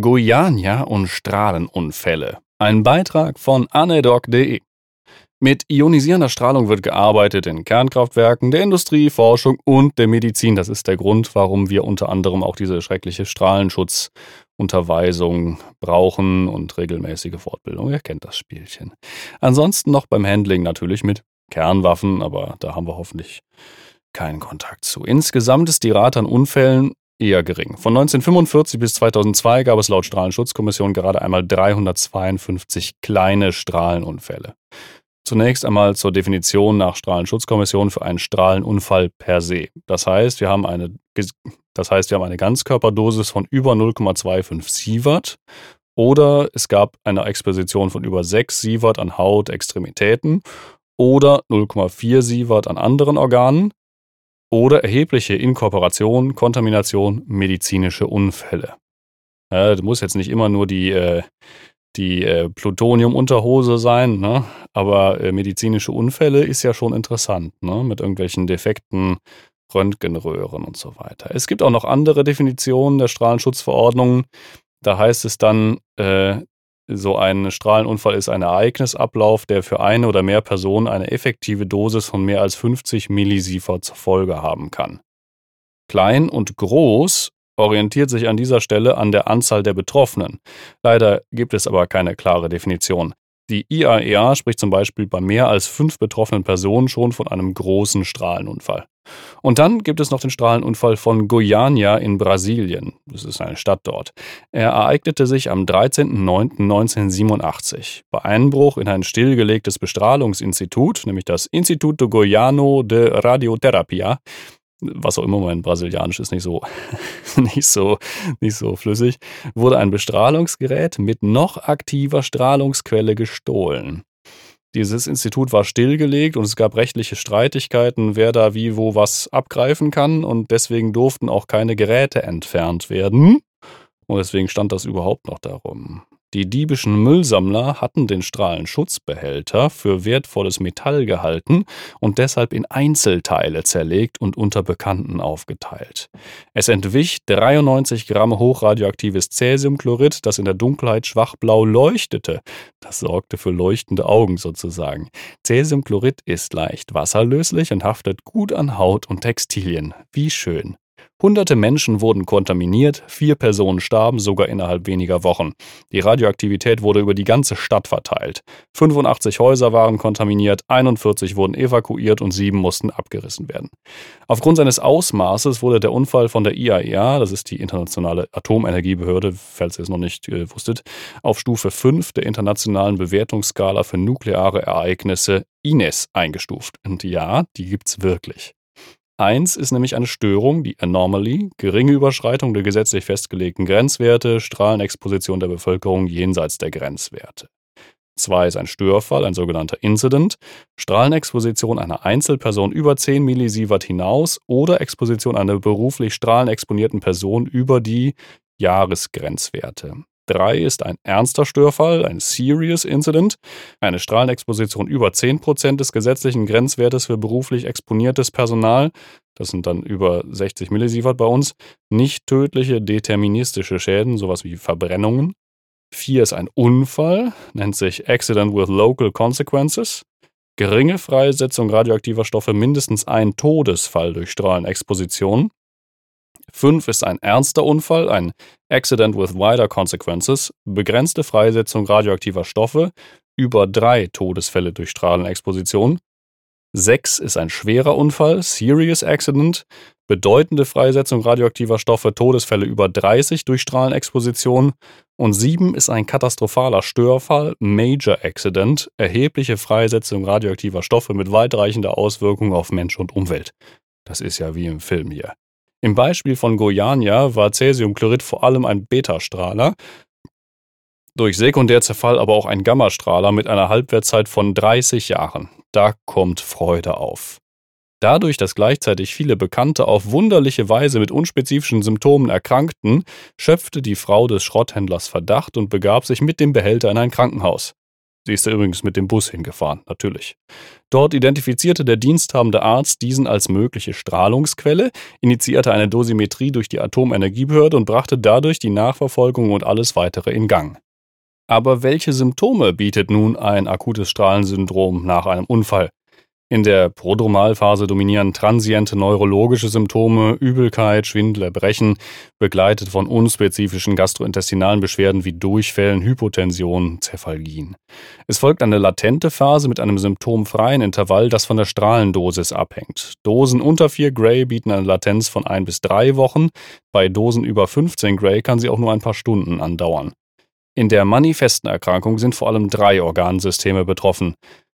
Guyania und Strahlenunfälle. Ein Beitrag von anedoc.de. Mit ionisierender Strahlung wird gearbeitet in Kernkraftwerken, der Industrie, Forschung und der Medizin. Das ist der Grund, warum wir unter anderem auch diese schreckliche Strahlenschutzunterweisung brauchen und regelmäßige Fortbildung. Ihr kennt das Spielchen. Ansonsten noch beim Handling natürlich mit Kernwaffen, aber da haben wir hoffentlich keinen Kontakt zu. Insgesamt ist die Rate an Unfällen eher gering. Von 1945 bis 2002 gab es laut Strahlenschutzkommission gerade einmal 352 kleine Strahlenunfälle. Zunächst einmal zur Definition nach Strahlenschutzkommission für einen Strahlenunfall per se. Das heißt, wir haben eine, das heißt, wir haben eine Ganzkörperdosis von über 0,25 Sievert oder es gab eine Exposition von über 6 Sievert an Haut, Extremitäten oder 0,4 Sievert an anderen Organen oder erhebliche Inkorporation, Kontamination, medizinische Unfälle. Ja, das muss jetzt nicht immer nur die, äh, die äh, Plutonium-Unterhose sein, ne? aber äh, medizinische Unfälle ist ja schon interessant, ne? mit irgendwelchen defekten Röntgenröhren und so weiter. Es gibt auch noch andere Definitionen der Strahlenschutzverordnung. Da heißt es dann, äh, so ein Strahlenunfall ist ein Ereignisablauf, der für eine oder mehr Personen eine effektive Dosis von mehr als 50 Millisievert zur Folge haben kann. Klein und groß orientiert sich an dieser Stelle an der Anzahl der Betroffenen. Leider gibt es aber keine klare Definition. Die IAEA e spricht zum Beispiel bei mehr als fünf betroffenen Personen schon von einem großen Strahlenunfall. Und dann gibt es noch den Strahlenunfall von Goiânia in Brasilien. Das ist eine Stadt dort. Er ereignete sich am 13.09.1987 bei Einbruch in ein stillgelegtes Bestrahlungsinstitut, nämlich das Instituto Goiano de Radioterapia, was auch immer mein Brasilianisch ist nicht so, nicht so, nicht so flüssig, wurde ein Bestrahlungsgerät mit noch aktiver Strahlungsquelle gestohlen. Dieses Institut war stillgelegt und es gab rechtliche Streitigkeiten, wer da wie wo was abgreifen kann und deswegen durften auch keine Geräte entfernt werden. Und deswegen stand das überhaupt noch darum. Die diebischen Müllsammler hatten den Strahlenschutzbehälter für wertvolles Metall gehalten und deshalb in Einzelteile zerlegt und unter Bekannten aufgeteilt. Es entwich 93 Gramm hochradioaktives Cäsiumchlorid, das in der Dunkelheit schwachblau leuchtete. Das sorgte für leuchtende Augen sozusagen. Cäsiumchlorid ist leicht wasserlöslich und haftet gut an Haut und Textilien. Wie schön. Hunderte Menschen wurden kontaminiert, vier Personen starben sogar innerhalb weniger Wochen. Die Radioaktivität wurde über die ganze Stadt verteilt. 85 Häuser waren kontaminiert, 41 wurden evakuiert und sieben mussten abgerissen werden. Aufgrund seines Ausmaßes wurde der Unfall von der IAEA, e das ist die Internationale Atomenergiebehörde, falls ihr es noch nicht äh, wusstet, auf Stufe 5 der internationalen Bewertungsskala für nukleare Ereignisse INES eingestuft. Und ja, die gibt's wirklich. Eins ist nämlich eine Störung, die Anomaly, geringe Überschreitung der gesetzlich festgelegten Grenzwerte, Strahlenexposition der Bevölkerung jenseits der Grenzwerte. Zwei ist ein Störfall, ein sogenannter Incident, Strahlenexposition einer Einzelperson über 10 Millisievert hinaus oder Exposition einer beruflich strahlenexponierten Person über die Jahresgrenzwerte. 3 ist ein ernster Störfall, ein Serious Incident, eine Strahlenexposition über 10% des gesetzlichen Grenzwertes für beruflich exponiertes Personal, das sind dann über 60 Millisievert bei uns, nicht tödliche deterministische Schäden, sowas wie Verbrennungen. 4 ist ein Unfall, nennt sich Accident with Local Consequences. Geringe Freisetzung radioaktiver Stoffe, mindestens ein Todesfall durch Strahlenexposition. 5 ist ein ernster Unfall, ein Accident with wider consequences, begrenzte Freisetzung radioaktiver Stoffe, über drei Todesfälle durch Strahlenexposition. 6 ist ein schwerer Unfall, Serious Accident, bedeutende Freisetzung radioaktiver Stoffe, Todesfälle über 30 durch Strahlenexposition. Und 7 ist ein katastrophaler Störfall, Major Accident, erhebliche Freisetzung radioaktiver Stoffe mit weitreichender Auswirkung auf Mensch und Umwelt. Das ist ja wie im Film hier. Im Beispiel von Goiânia war Cäsiumchlorid vor allem ein Betastrahler, durch Sekundärzerfall aber auch ein Gammastrahler mit einer Halbwertszeit von 30 Jahren. Da kommt Freude auf. Dadurch, dass gleichzeitig viele Bekannte auf wunderliche Weise mit unspezifischen Symptomen erkrankten, schöpfte die Frau des Schrotthändlers Verdacht und begab sich mit dem Behälter in ein Krankenhaus. Sie ist da übrigens mit dem Bus hingefahren, natürlich. Dort identifizierte der diensthabende Arzt diesen als mögliche Strahlungsquelle, initiierte eine Dosimetrie durch die Atomenergiebehörde und brachte dadurch die Nachverfolgung und alles weitere in Gang. Aber welche Symptome bietet nun ein akutes Strahlensyndrom nach einem Unfall? In der Prodromalphase dominieren transiente neurologische Symptome, Übelkeit, Schwindel, Erbrechen, begleitet von unspezifischen gastrointestinalen Beschwerden wie Durchfällen, Hypotension, Cephalgien. Es folgt eine latente Phase mit einem symptomfreien Intervall, das von der Strahlendosis abhängt. Dosen unter 4 Gray bieten eine Latenz von 1 bis 3 Wochen, bei Dosen über 15 Gray kann sie auch nur ein paar Stunden andauern. In der manifesten Erkrankung sind vor allem drei Organsysteme betroffen.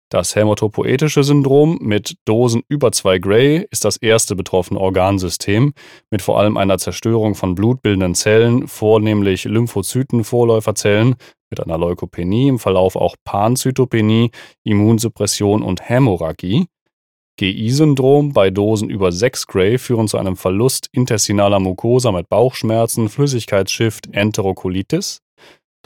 Das hämatopoetische Syndrom mit Dosen über 2 Gray ist das erste betroffene Organsystem mit vor allem einer Zerstörung von blutbildenden Zellen, vornehmlich Lymphozyten-Vorläuferzellen, mit einer Leukopenie, im Verlauf auch Panzytopenie, Immunsuppression und Hämorrhagie. GI-Syndrom bei Dosen über 6 Gray führen zu einem Verlust intestinaler Mucosa mit Bauchschmerzen, Flüssigkeitsschiff, Enterokolitis.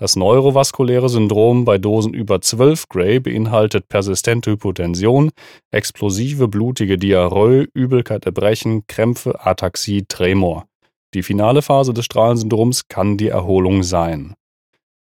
Das neurovaskuläre Syndrom bei Dosen über 12 Gray beinhaltet persistente Hypotension, explosive blutige Diarrhoe, Übelkeit, Erbrechen, Krämpfe, Ataxie, Tremor. Die finale Phase des Strahlensyndroms kann die Erholung sein.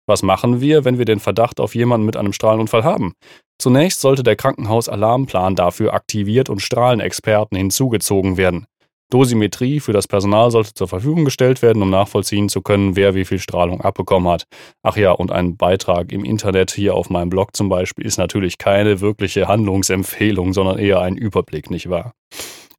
Was machen wir, wenn wir den Verdacht auf jemanden mit einem Strahlenunfall haben? Zunächst sollte der Krankenhausalarmplan dafür aktiviert und Strahlenexperten hinzugezogen werden. Dosimetrie für das Personal sollte zur Verfügung gestellt werden, um nachvollziehen zu können, wer wie viel Strahlung abbekommen hat. Ach ja, und ein Beitrag im Internet hier auf meinem Blog zum Beispiel ist natürlich keine wirkliche Handlungsempfehlung, sondern eher ein Überblick, nicht wahr?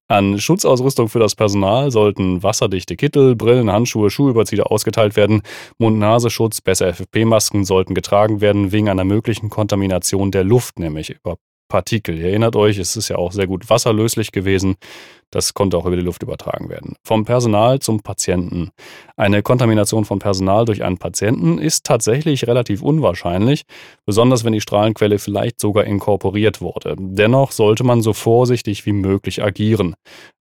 An Schutzausrüstung für das Personal sollten wasserdichte Kittel, Brillen, Handschuhe, Schuhüberzieher ausgeteilt werden. Mund-Nasenschutz, besser FFP-Masken sollten getragen werden, wegen einer möglichen Kontamination der Luft, nämlich über Partikel. Ihr erinnert euch, es ist ja auch sehr gut wasserlöslich gewesen. Das konnte auch über die Luft übertragen werden. Vom Personal zum Patienten. Eine Kontamination von Personal durch einen Patienten ist tatsächlich relativ unwahrscheinlich, besonders wenn die Strahlenquelle vielleicht sogar inkorporiert wurde. Dennoch sollte man so vorsichtig wie möglich agieren.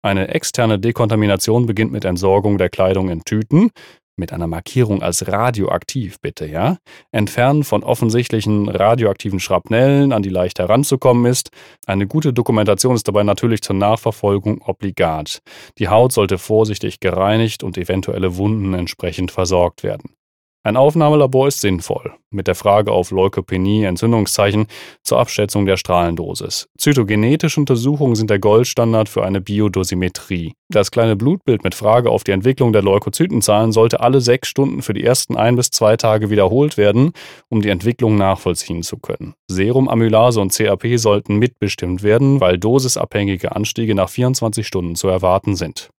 Eine externe Dekontamination beginnt mit Entsorgung der Kleidung in Tüten mit einer Markierung als radioaktiv bitte, ja? Entfernen von offensichtlichen radioaktiven Schrapnellen, an die leicht heranzukommen ist. Eine gute Dokumentation ist dabei natürlich zur Nachverfolgung obligat. Die Haut sollte vorsichtig gereinigt und eventuelle Wunden entsprechend versorgt werden. Ein Aufnahmelabor ist sinnvoll, mit der Frage auf Leukopenie, Entzündungszeichen zur Abschätzung der Strahlendosis. Zytogenetische Untersuchungen sind der Goldstandard für eine Biodosimetrie. Das kleine Blutbild mit Frage auf die Entwicklung der Leukozytenzahlen sollte alle sechs Stunden für die ersten ein bis zwei Tage wiederholt werden, um die Entwicklung nachvollziehen zu können. Serumamylase und CAP sollten mitbestimmt werden, weil dosisabhängige Anstiege nach 24 Stunden zu erwarten sind.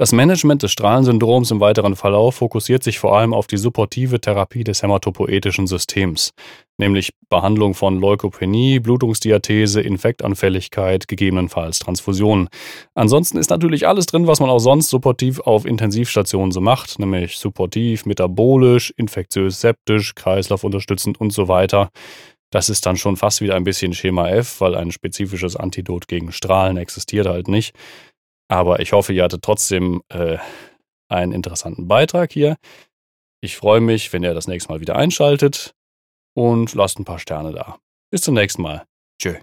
Das Management des Strahlensyndroms im weiteren Verlauf fokussiert sich vor allem auf die supportive Therapie des hämatopoetischen Systems, nämlich Behandlung von Leukopenie, Blutungsdiathese, Infektanfälligkeit, gegebenenfalls Transfusionen. Ansonsten ist natürlich alles drin, was man auch sonst supportiv auf Intensivstationen so macht, nämlich supportiv, metabolisch, infektiös, septisch, kreislaufunterstützend und so weiter. Das ist dann schon fast wieder ein bisschen Schema F, weil ein spezifisches Antidot gegen Strahlen existiert halt nicht. Aber ich hoffe, ihr hattet trotzdem äh, einen interessanten Beitrag hier. Ich freue mich, wenn ihr das nächste Mal wieder einschaltet und lasst ein paar Sterne da. Bis zum nächsten Mal. Tschö.